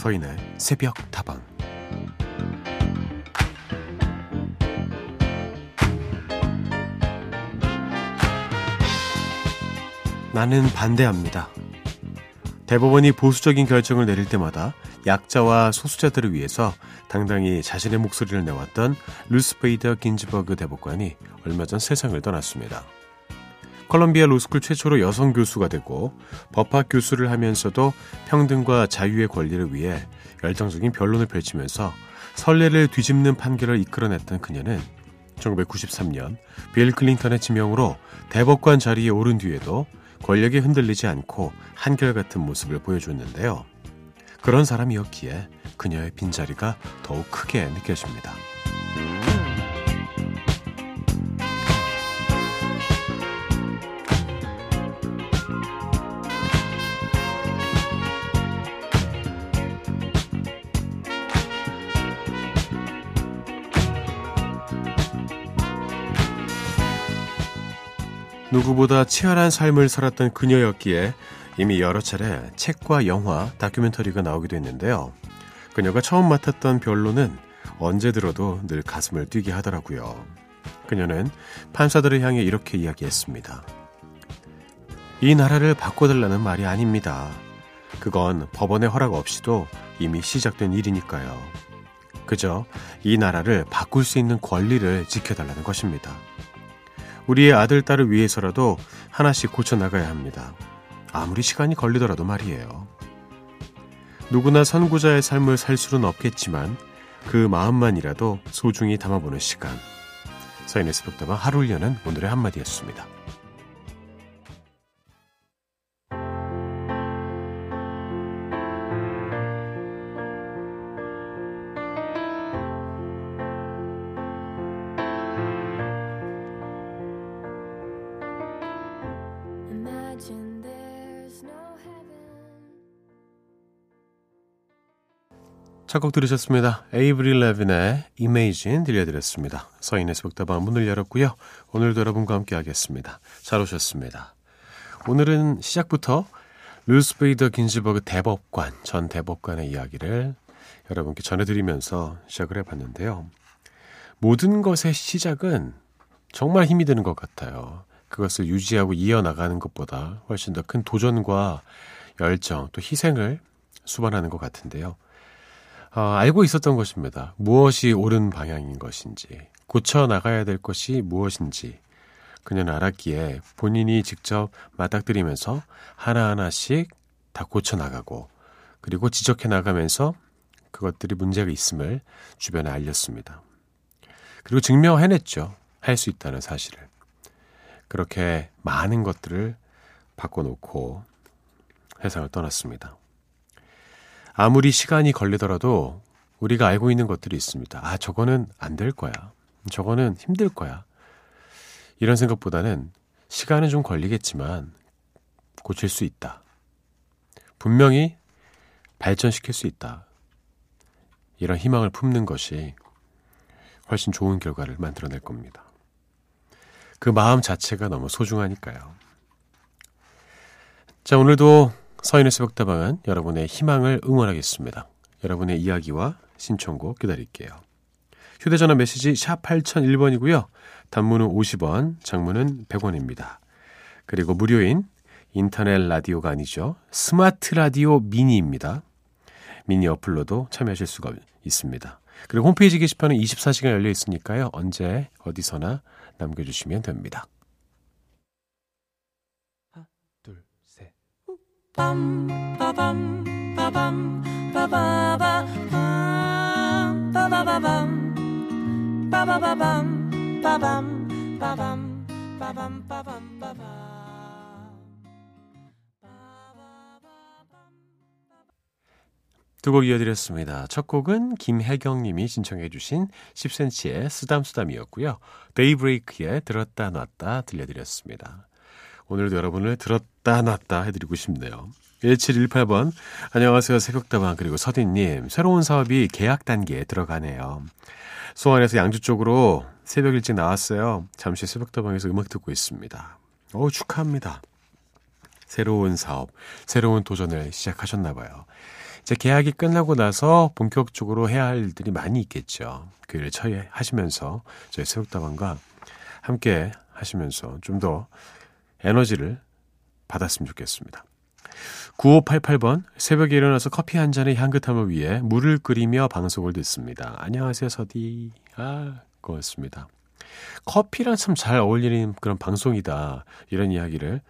서인의 새벽 다방 나는 반대합니다. 대법원이 보수적인 결정을 내릴 때마다 약자와 소수자들을 위해서 당당히 자신의 목소리를 내왔던 루스베이더 긴즈버그 대법관이 얼마 전 세상을 떠났습니다. 컬럼비아 로스쿨 최초로 여성 교수가 되고 법학 교수를 하면서도 평등과 자유의 권리를 위해 열정적인 변론을 펼치면서 선례를 뒤집는 판결을 이끌어냈던 그녀는 1993년 빌 클린턴의 지명으로 대법관 자리에 오른 뒤에도 권력에 흔들리지 않고 한결같은 모습을 보여줬는데요. 그런 사람이었기에 그녀의 빈자리가 더욱 크게 느껴집니다. 누구보다 치열한 삶을 살았던 그녀였기에 이미 여러 차례 책과 영화, 다큐멘터리가 나오기도 했는데요. 그녀가 처음 맡았던 변론은 언제 들어도 늘 가슴을 뛰게 하더라고요. 그녀는 판사들을 향해 이렇게 이야기했습니다. 이 나라를 바꿔달라는 말이 아닙니다. 그건 법원의 허락 없이도 이미 시작된 일이니까요. 그저 이 나라를 바꿀 수 있는 권리를 지켜달라는 것입니다. 우리의 아들, 딸을 위해서라도 하나씩 고쳐나가야 합니다. 아무리 시간이 걸리더라도 말이에요. 누구나 선구자의 삶을 살 수는 없겠지만 그 마음만이라도 소중히 담아보는 시간. 서인의 새벽다방 하루를 여는 오늘의 한마디였습니다. 첫 곡 들으셨습니다. 에이브릴 라빈의 Imagine 들려드렸습니다. 서인의 새벽다방 문을 열었고요. 오늘도 여러분과 함께 하겠습니다. 잘 오셨습니다. 오늘은 시작부터 루스 베이더 긴즈버그 대법관, 전 대법관의 이야기를 여러분께 전해드리면서 시작을 해봤는데요. 모든 것의 시작은 정말 힘이 드는 것 같아요. 그것을 유지하고 이어나가는 것보다 훨씬 더 큰 도전과 열정, 또 희생을 수반하는 것 같은데요. 어, 알고 있었던 것입니다. 무엇이 옳은 방향인 것인지, 고쳐 나가야 될 것이 무엇인지 그녀는 알았기에 본인이 직접 맞닥뜨리면서 하나하나씩 다 고쳐 나가고 그리고 지적해 나가면서 그것들이 문제가 있음을 주변에 알렸습니다. 그리고 증명해냈죠. 할 수 있다는 사실을. 그렇게 많은 것들을 바꿔놓고 회상을 떠났습니다. 아무리 시간이 걸리더라도 우리가 알고 있는 것들이 있습니다. 아, 저거는 안 될 거야. 저거는 힘들 거야. 이런 생각보다는 시간은 좀 걸리겠지만 고칠 수 있다. 분명히 발전시킬 수 있다. 이런 희망을 품는 것이 훨씬 좋은 결과를 만들어낼 겁니다. 그 마음 자체가 너무 소중하니까요. 자, 오늘도 서인의 새벽다방은 여러분의 희망을 응원하겠습니다. 여러분의 이야기와 신청곡 기다릴게요. 휴대전화 메시지 샵 8001번이고요. 단문은 50원, 장문은 100원입니다. 그리고 무료인 인터넷 라디오가 아니죠. 스마트 라디오 미니입니다. 미니 어플로도 참여하실 수가 있습니다. 그리고 홈페이지 게시판은 24시간 열려 있으니까요. 언제 어디서나 남겨주시면 됩니다. 두곡 이어드렸습니다. 첫 곡은 김혜경님이 신청해 주신 10cm의 쓰담쓰담이었고요. 데이브레이크의 들었다 놨다 들려드렸습니다. 오늘도 여러분을 들었다 놨다 해드리고 싶네요. 1718번 안녕하세요 새벽다방 그리고 서디님 새로운 사업이 계약 단계에 들어가네요. 수원에서 양주 쪽으로 새벽 일찍 나왔어요. 잠시 새벽다방에서 음악 듣고 있습니다. 오 축하합니다. 새로운 사업, 새로운 도전을 시작하셨나 봐요. 이제 계약이 끝나고 나서 본격적으로 해야 할 일들이 많이 있겠죠. 그 일을 처리하시면서 저희 새벽다방과 함께 하시면서 좀 더 에너지를 받았으면 좋겠습니다. 9588번 새벽에 일어나서 커피 한 잔의 향긋함을 위해 물을 끓이며 방송을 듣습니다. 안녕하세요 서디. 아 고맙습니다. 커피랑 참 잘 어울리는 그런 방송이다. 이런 이야기를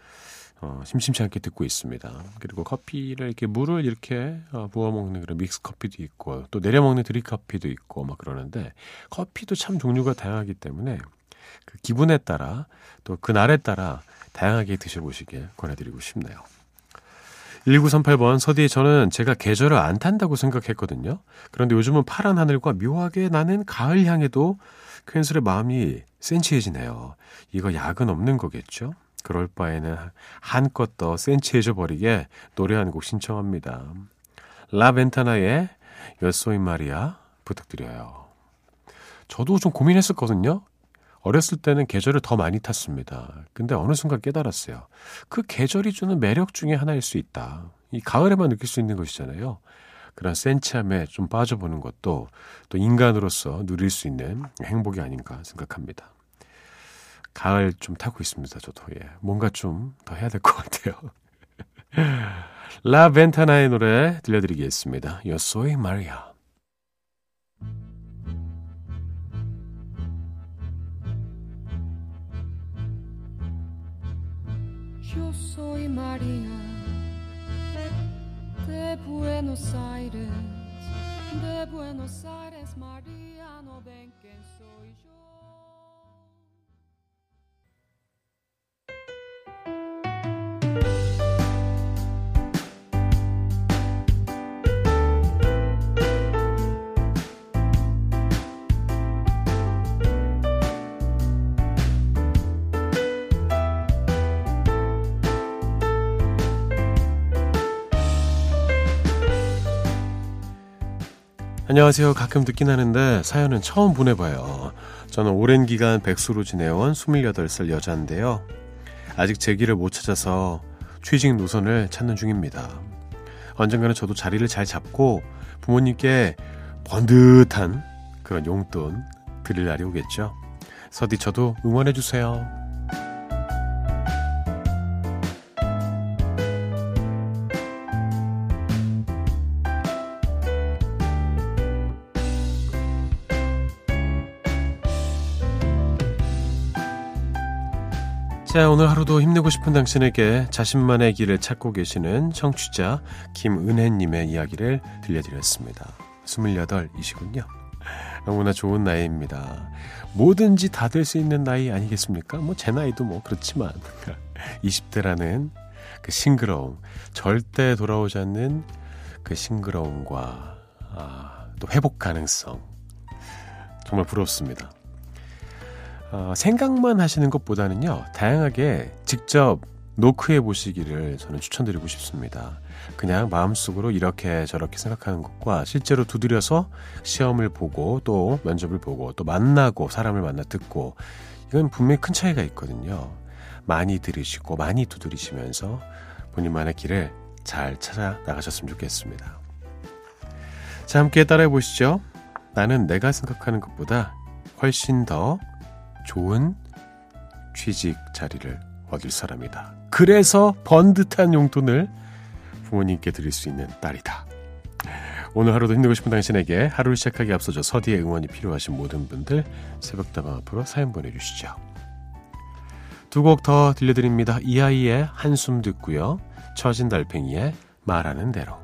어, 심심치 않게 듣고 있습니다. 그리고 커피를 이렇게 물을 이렇게 어, 부어 먹는 그런 믹스 커피도 있고 또 내려 먹는 드립 커피도 있고 막 그러는데 커피도 참 종류가 다양하기 때문에 그 기분에 따라 또 그날에 따라 다양하게 드셔보시길 권해드리고 싶네요. 1938번 서디 저는 제가 계절을 안 탄다고 생각했거든요. 그런데 요즘은 파란 하늘과 묘하게 나는 가을 향에도 퀸슬의 마음이 센치해지네요. 이거 약은 없는 거겠죠? 그럴 바에는 한껏 더 센치해져 버리게 노래 한 곡 신청합니다. 라벤타나의 여소이 마리아 부탁드려요. 저도 좀 고민했었거든요. 어렸을 때는 계절을 더 많이 탔습니다. 근데 어느 순간 깨달았어요. 그 계절이 주는 매력 중에 하나일 수 있다. 이 가을에만 느낄 수 있는 것이잖아요. 그런 센치함에 좀 빠져보는 것도 또 인간으로서 누릴 수 있는 행복이 아닌가 생각합니다. 가을 좀 타고 있습니다, 저도. 예. 뭔가 좀 더 해야 될 것 같아요. 라 벤타나의 노래 들려드리겠습니다. Yo soy Maria. Soy María de Buenos Aires, de Buenos Aires, María, no ven quién soy yo. 안녕하세요. 가끔 듣긴 하는데 사연은 처음 보내봐요. 저는 오랜 기간 백수로 지내온 28살 여자인데요. 아직 제 길을 못 찾아서 취직 노선을 찾는 중입니다. 언젠가는 저도 자리를 잘 잡고 부모님께 번듯한 그런 용돈 드릴 날이 오겠죠. 서디 저도 응원해주세요. 자, 오늘 하루도 힘내고 싶은 당신에게 자신만의 길을 찾고 계시는 청취자 김은혜님의 이야기를 들려드렸습니다. 28이시군요. 너무나 좋은 나이입니다. 뭐든지 다 될 수 있는 나이 아니겠습니까? 뭐 제 나이도 뭐 그렇지만 20대라는 그 싱그러움, 절대 돌아오지 않는 그 싱그러움과 아, 또 회복 가능성 정말 부럽습니다. 어, 생각만 하시는 것보다는요, 다양하게 직접 노크해 보시기를 저는 추천드리고 싶습니다. 그냥 마음속으로 이렇게 저렇게 생각하는 것과 실제로 두드려서 시험을 보고 또 면접을 보고 또 만나고 사람을 만나 듣고 이건 분명히 큰 차이가 있거든요. 많이 들으시고 많이 두드리시면서 본인만의 길을 잘 찾아 나가셨으면 좋겠습니다. 자, 함께 따라해 보시죠. 나는 내가 생각하는 것보다 훨씬 더 좋은 취직 자리를 얻을 사람이다. 그래서 번 듯한 용돈을 부모님께 드릴 수 있는 딸이다. 오늘 하루도 힘내고 싶은 당신에게 하루를 시작하기 앞서서 서디의 응원이 필요하신 모든 분들 새벽다방 앞으로 사연 보내주시죠. 두 곡 더 들려드립니다. 이아이의 한숨 듣고요. 처진 달팽이의 말하는 대로.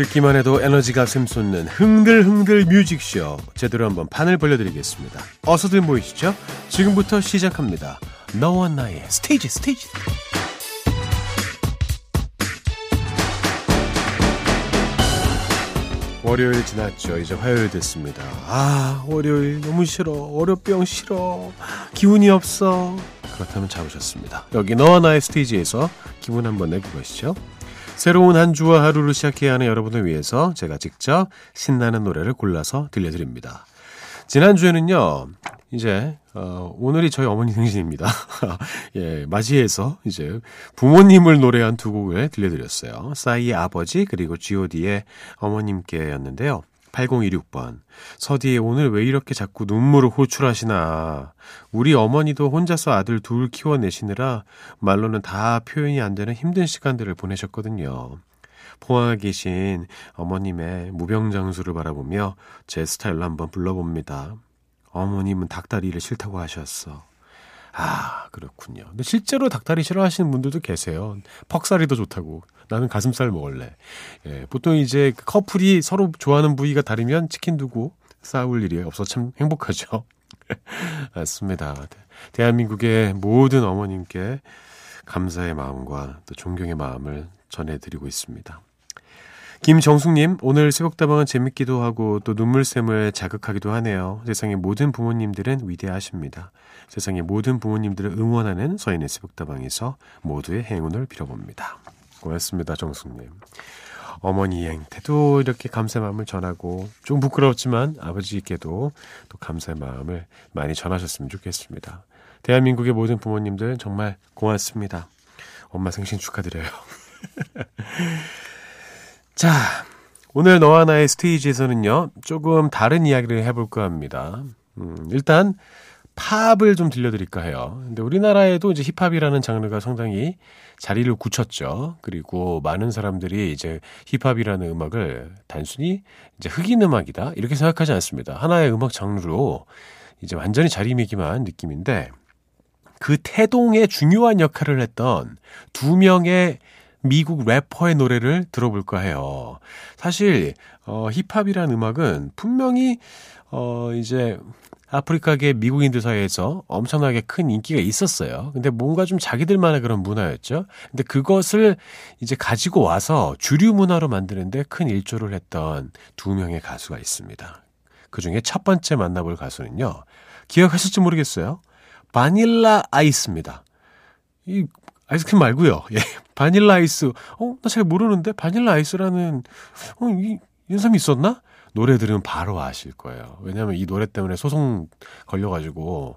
듣기만 해도 에너지가 샘솟는 흥들흥들 뮤직쇼 제대로 한번 판을 벌려드리겠습니다. 어서들 모이시죠. 지금부터 시작합니다. 너와 나의 스테이지 스테이지 월요일 지났죠. 이제 화요일 됐습니다. 아, 월요일 너무 싫어. 월요병 싫어. 기운이 없어. 그렇다면 잡으셨습니다. 여기 너와 나의 스테이지에서 기분 한번 내고 가시죠. 새로운 한 주와 하루를 시작해야 하는 여러분을 위해서 제가 직접 신나는 노래를 골라서 들려드립니다. 지난주에는요, 이제, 어, 오늘이 저희 어머니 생신입니다. 예, 맞이해서 이제 부모님을 노래한 두 곡을 들려드렸어요. 싸이의 아버지, 그리고 god의 어머님께였는데요. 8026번. 서디에 오늘 왜 이렇게 자꾸 눈물을 호출하시나. 우리 어머니도 혼자서 아들 둘 키워내시느라 말로는 다 표현이 안 되는 힘든 시간들을 보내셨거든요. 포항에 계신 어머님의 무병장수를 바라보며 제 스타일로 한번 불러봅니다. 어머님은 닭다리를 싫다고 하셨어. 아, 그렇군요. 근데 실제로 닭다리 싫어하시는 분들도 계세요. 퍽살이 더 좋다고. 나는 가슴살 먹을래. 예, 보통 이제 그 커플이 서로 좋아하는 부위가 다르면 치킨 두고 싸울 일이 없어 참 행복하죠. 맞습니다. 대한민국의 모든 어머님께 감사의 마음과 또 존경의 마음을 전해드리고 있습니다. 김정숙님, 오늘 새벽다방은 재밌기도 하고 또 눈물샘을 자극하기도 하네요. 세상의 모든 부모님들은 위대하십니다. 세상의 모든 부모님들을 응원하는 서인의 새벽다방에서 모두의 행운을 빌어봅니다. 고맙습니다, 정숙님. 어머니 행태도 이렇게 감사의 마음을 전하고 좀 부끄럽지만 아버지께도 또 감사의 마음을 많이 전하셨으면 좋겠습니다. 대한민국의 모든 부모님들 정말 고맙습니다. 엄마 생신 축하드려요. 자, 오늘 너와 나의 스테이지에서는요, 조금 다른 이야기를 해볼까 합니다. 음, 일단, 팝을 좀 들려드릴까 해요. 근데 우리나라에도 이제 힙합이라는 장르가 상당히 자리를 굳혔죠. 그리고 많은 사람들이 이제 힙합이라는 음악을 단순히 이제 흑인 음악이다. 이렇게 생각하지 않습니다. 하나의 음악 장르로 이제 완전히 자리매김한 느낌인데 그 태동에 중요한 역할을 했던 두 명의 미국 래퍼의 노래를 들어볼까 해요. 사실 어 힙합이라는 음악은 분명히 어 이제 아프리카계 미국인들 사이에서 엄청나게 큰 인기가 있었어요. 근데 뭔가 좀 자기들만의 그런 문화였죠. 근데 그것을 이제 가지고 와서 주류 문화로 만드는데 큰 일조를 했던 두 명의 가수가 있습니다. 그 중에 첫 번째 만나볼 가수는요. 기억하실지 모르겠어요. 바닐라 아이스입니다. 이 아이스크림 말고요. 예. 바닐라 아이스. 어, 나 잘 모르는데 바닐라 아이스라는 어, 이 인삼이 있었나? 노래 들으면 바로 아실 거예요. 왜냐하면 이 노래 때문에 소송 걸려가지고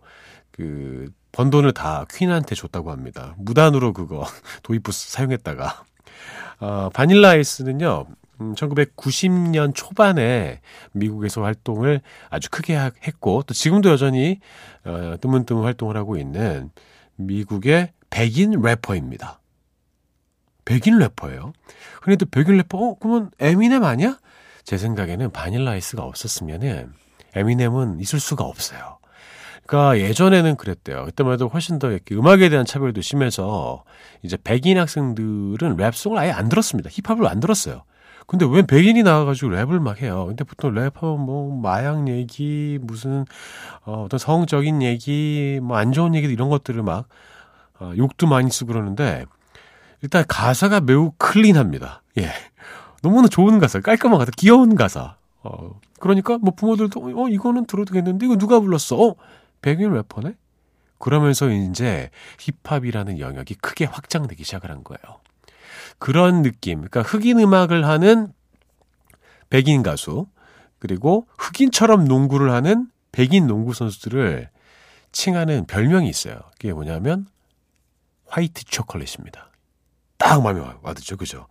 그 번 돈을 다 퀸한테 줬다고 합니다. 무단으로 그거 도입부 사용했다가 어, 바닐라 아이스는요. 음, 1990년 초반에 미국에서 활동을 아주 크게 했고 또 지금도 여전히 어, 뜨문뜨문 활동을 하고 있는 미국의 백인 래퍼입니다. 백인 래퍼예요. 그런데 백인 래퍼, 어, 그러면 에미넴 아니야? 제 생각에는 바닐라 아이스가 없었으면은 에미넴은 있을 수가 없어요. 그러니까 예전에는 그랬대요. 그때만 해도 훨씬 더 이렇게 음악에 대한 차별도 심해서 이제 백인 학생들은 랩송을 아예 안 들었습니다. 힙합을 안 들었어요. 근데 왜 백인이 나와가지고 랩을 막 해요? 근데 보통 래퍼 뭐 마약 얘기 무슨 어, 어떤 성적인 얘기 뭐 안 좋은 얘기 이런 것들을 막 어, 욕도 많이 쓰고 그러는데 일단 가사가 매우 클린합니다. 예. 너무나 좋은 가사, 깔끔한 가사, 귀여운 가사. 어, 그러니까 뭐 부모들도 어 이거는 들어도 되겠는데 이거 누가 불렀어? 어 백인 래퍼네? 그러면서 이제 힙합이라는 영역이 크게 확장되기 시작을 한 거예요. 그런 느낌. 그러니까 흑인 음악을 하는 백인 가수 그리고 흑인처럼 농구를 하는 백인 농구 선수들을 칭하는 별명이 있어요. 그게 뭐냐면 화이트 초콜릿입니다. 딱 마음에 와닿죠. 그죠?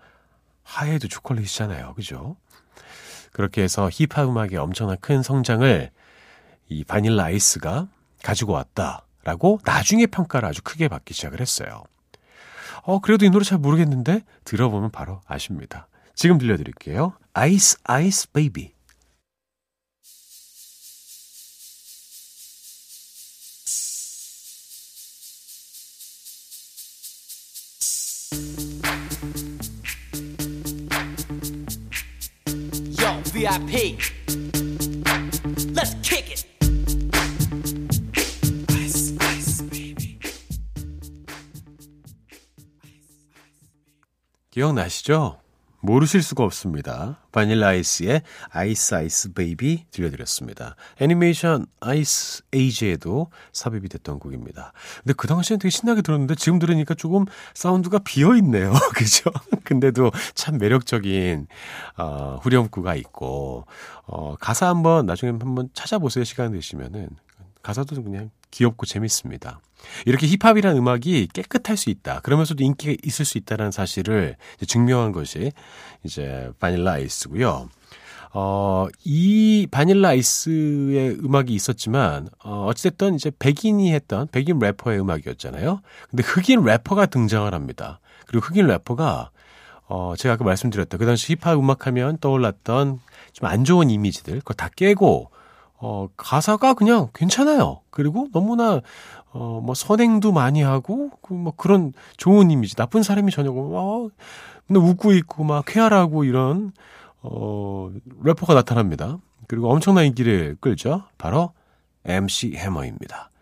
하얘도 초콜릿이잖아요. 그죠? 그렇게 해서 힙합 음악의 엄청난 큰 성장을 이 바닐라 아이스가 가지고 왔다라고 나중에 평가를 아주 크게 받기 시작을 했어요. 어, 그래도 이 노래 잘 모르겠는데 들어보면 바로 아십니다. 지금 들려드릴게요. Ice Ice Baby. VIP. Let's kick it. Ice, ice, baby. 기억나시죠? 모르실 수가 없습니다. 바닐라 아이스의 Ice Ice Baby 들려드렸습니다. 애니메이션 Ice Age에도 삽입이 됐던 곡입니다. 근데 그 당시엔 되게 신나게 들었는데 지금 들으니까 조금 사운드가 비어있네요. 그죠? 근데도 참 매력적인, 어, 후렴구가 있고, 어, 가사 한번 나중에 한번 찾아보세요. 시간 되시면은. 가사도 그냥 귀엽고 재밌습니다. 이렇게 힙합이라는 음악이 깨끗할 수 있다. 그러면서도 인기가 있을 수 있다는 사실을 증명한 것이 이제 바닐라 아이스고요. 어, 이 바닐라 아이스의 음악이 있었지만, 어, 어찌됐든 이제 백인이 했던 백인 래퍼의 음악이었잖아요. 근데 흑인 래퍼가 등장을 합니다. 그리고 흑인 래퍼가, 어, 제가 아까 말씀드렸던 그 당시 힙합 음악 하면 떠올랐던 좀 안 좋은 이미지들, 그걸 다 깨고, 어, 가사가 그냥 괜찮아요. 그리고 너무나, 어, 뭐, 선행도 많이 하고, 그, 뭐, 그런 좋은 이미지, 나쁜 사람이 전혀고, 어, 근데 웃고 있고, 막, 쾌활하고, 이런, 어, 래퍼가 나타납니다. 그리고 엄청난 인기를 끌죠. 바로, MC 해머입니다.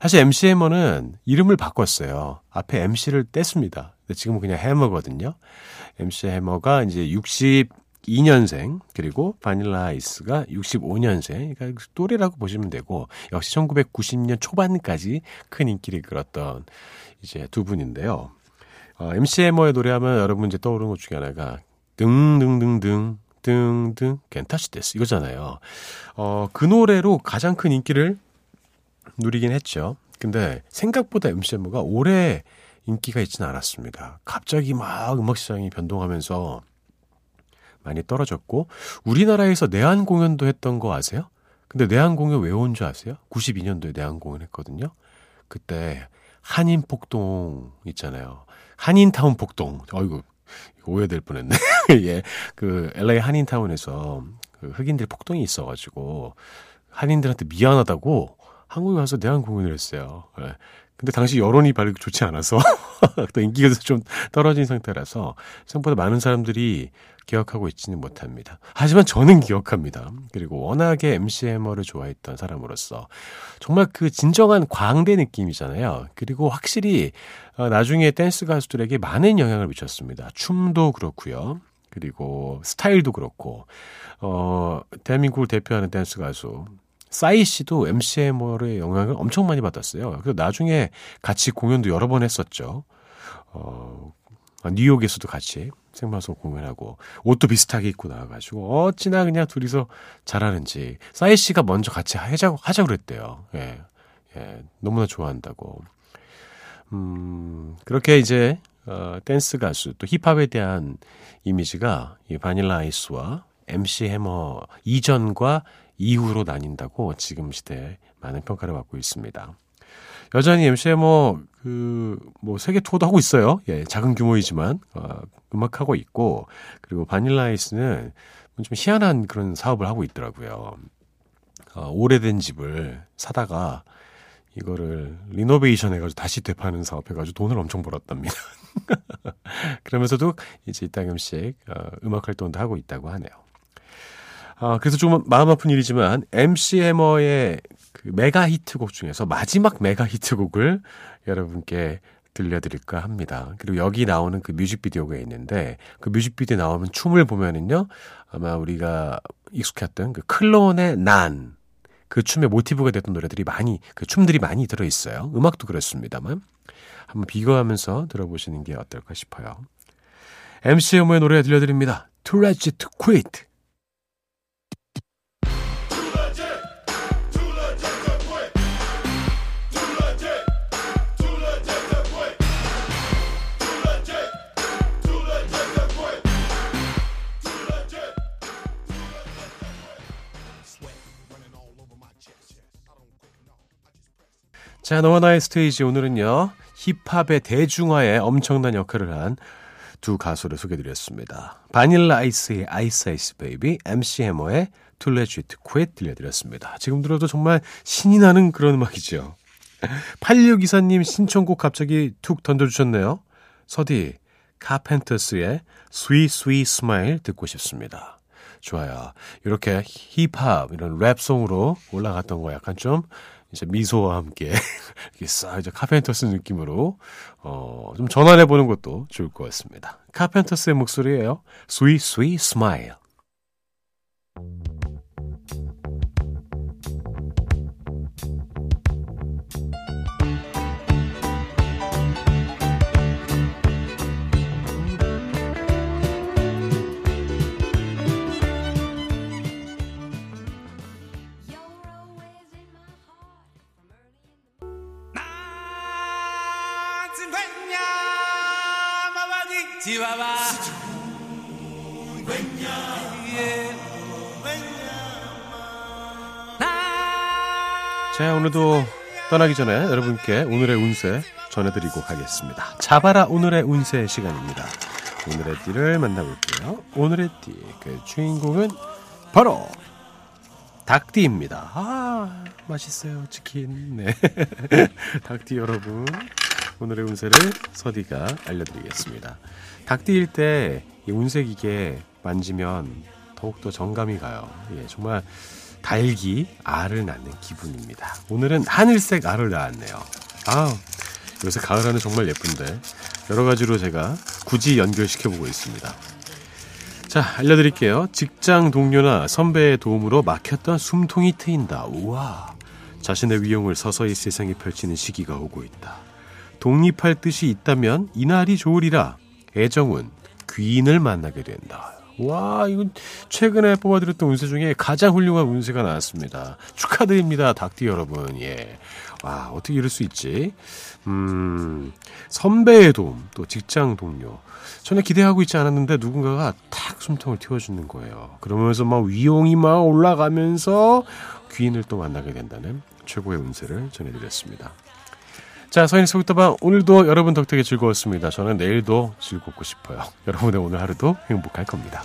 사실 MC 해머는 이름을 바꿨어요. 앞에 MC를 뗐습니다. 근데 지금은 그냥 해머거든요. MC 해머가 이제 60, 2년생 그리고 바닐라 아이스가 65년생 그러니까 또래라고 보시면 되고 역시 1990년 초반까지 큰 인기를 끌었던 이제 두 분인데요. 어, MC 해머의 노래하면 여러분 이제 떠오르는 것 중에 하나가 등등등등 등등 겐타시 데스 이거잖아요. 어, 그 노래로 가장 큰 인기를 누리긴 했죠. 근데 생각보다 MC 해머가 오래 인기가 있지는 않았습니다. 갑자기 막 음악 시장이 변동하면서 많이 떨어졌고 우리나라에서 내한 공연도 했던 거 아세요? 근데 내한 공연 왜 온 줄 아세요? 92년도에 내한 공연 했거든요. 그때 한인 폭동 있잖아요. 한인타운 폭동. 어이구 오해될 뻔했네. 예, 그 LA 한인타운에서 그 흑인들 폭동이 있어가지고 한인들한테 미안하다고 한국에 가서 내한 공연을 했어요. 예. 근데 당시 여론이 별로 좋지 않아서 또 인기가 좀 떨어진 상태라서 생각보다 많은 사람들이 기억하고 있지는 못합니다. 하지만 저는 기억합니다. 그리고 워낙에 MCMR을 좋아했던 사람으로서 정말 그 진정한 광대 느낌이잖아요. 그리고 확실히 어, 나중에 댄스 가수들에게 많은 영향을 미쳤습니다. 춤도 그렇고요. 그리고 스타일도 그렇고 어 대한민국을 대표하는 댄스 가수 싸이 씨도 MCMR의 영향을 엄청 많이 받았어요. 그래서 나중에 같이 공연도 여러 번 했었죠. 어, 뉴욕에서도 같이 생방송 공연하고 옷도 비슷하게 입고 나와가지고 어찌나 그냥 둘이서 잘하는지 싸이 씨가 먼저 같이 하자고 하자 그랬대요. 예, 예, 너무나 좋아한다고. 음, 그렇게 이제 어, 댄스 가수 또 힙합에 대한 이미지가 이 바닐라 아이스와 MC 해머 이전과 이후로 나뉜다고 지금 시대에 많은 평가를 받고 있습니다. 여전히 MC 해머 그뭐 세계 투어도 하고 있어요. 예, 작은 규모이지만 어, 음악하고 있고 그리고 바닐라 아이스는 좀 희한한 그런 사업을 하고 있더라고요. 어, 오래된 집을 사다가 이거를 리노베이션 해가지고 다시 되파는 사업 해가지고 돈을 엄청 벌었답니다. 그러면서도 이제 이따금씩 어, 음악 활동도 하고 있다고 하네요. 아, 그래서 좀 마음 아픈 일이지만 MC 해머의 그 메가 히트곡 중에서 마지막 메가 히트곡을 여러분께 들려드릴까 합니다. 그리고 여기 나오는 그 뮤직비디오가 있는데 그 뮤직비디오 나오면 춤을 보면은요 아마 우리가 익숙했던 그 클론의 난 그 춤의 모티브가 됐던 노래들이 많이 그 춤들이 많이 들어 있어요. 음악도 그렇습니다만 한번 비교하면서 들어보시는 게 어떨까 싶어요. MCM의 노래 들려드립니다. Too Legit to Quit. 자, 너와 나의 스테이지 오늘은요. 힙합의 대중화에 엄청난 역할을 한 두 가수를 소개드렸습니다. 바닐라 아이스의 Ice Ice Baby, MC 해머의 to Quit 들려드렸습니다. 지금 들어도 정말 신이 나는 그런 음악이죠. 8624님 신청곡 갑자기 툭 던져주셨네요. 서디, 카펜터스의 Sweet Sweet Smile 듣고 싶습니다. 좋아요. 이렇게 힙합, 이런 랩송으로 올라갔던 거 약간 좀 이제 미소와 함께 이렇게 싹 이제 카펜터스 느낌으로 어, 좀 전환해 보는 것도 좋을 것 같습니다. 카펜터스의 목소리예요. Sweet Sweet Smile. 자, 오늘도 떠나기 전에 여러분께 오늘의 운세 전해드리고 가겠습니다. 잡아라 오늘의 운세 시간입니다. 오늘의 띠를 만나볼게요. 오늘의 띠, 그 주인공은 바로 닭띠입니다. 아, 맛있어요, 치킨. 네. 닭띠 여러분, 오늘의 운세를 서디가 알려드리겠습니다. 닭띠일 때 이 운세 기계 만지면 더욱더 정감이 가요. 예, 정말 달기 알을 낳는 기분입니다. 오늘은 하늘색 알을 낳았네요. 아, 요새 가을 하늘 정말 예쁜데 여러 가지로 제가 굳이 연결시켜 보고 있습니다. 자, 알려드릴게요. 직장 동료나 선배의 도움으로 막혔던 숨통이 트인다. 우와. 자신의 위용을 서서히 세상에 펼치는 시기가 오고 있다. 독립할 뜻이 있다면 이날이 좋으리라. 애정은 귀인을 만나게 된다. 와, 이건 최근에 뽑아드렸던 운세 중에 가장 훌륭한 운세가 나왔습니다. 축하드립니다, 닭띠 여러분. 예. 와, 어떻게 이럴 수 있지? 음, 선배의 도움, 또 직장 동료. 전혀 기대하고 있지 않았는데 누군가가 탁 숨통을 틔워주는 거예요. 그러면서 막 위용이 막 올라가면서 귀인을 또 만나게 된다는 최고의 운세를 전해드렸습니다. 자, 서인의 소극다방 오늘도 여러분 덕택에 즐거웠습니다. 저는 내일도 즐겁고 싶어요. 여러분의 오늘 하루도 행복할 겁니다.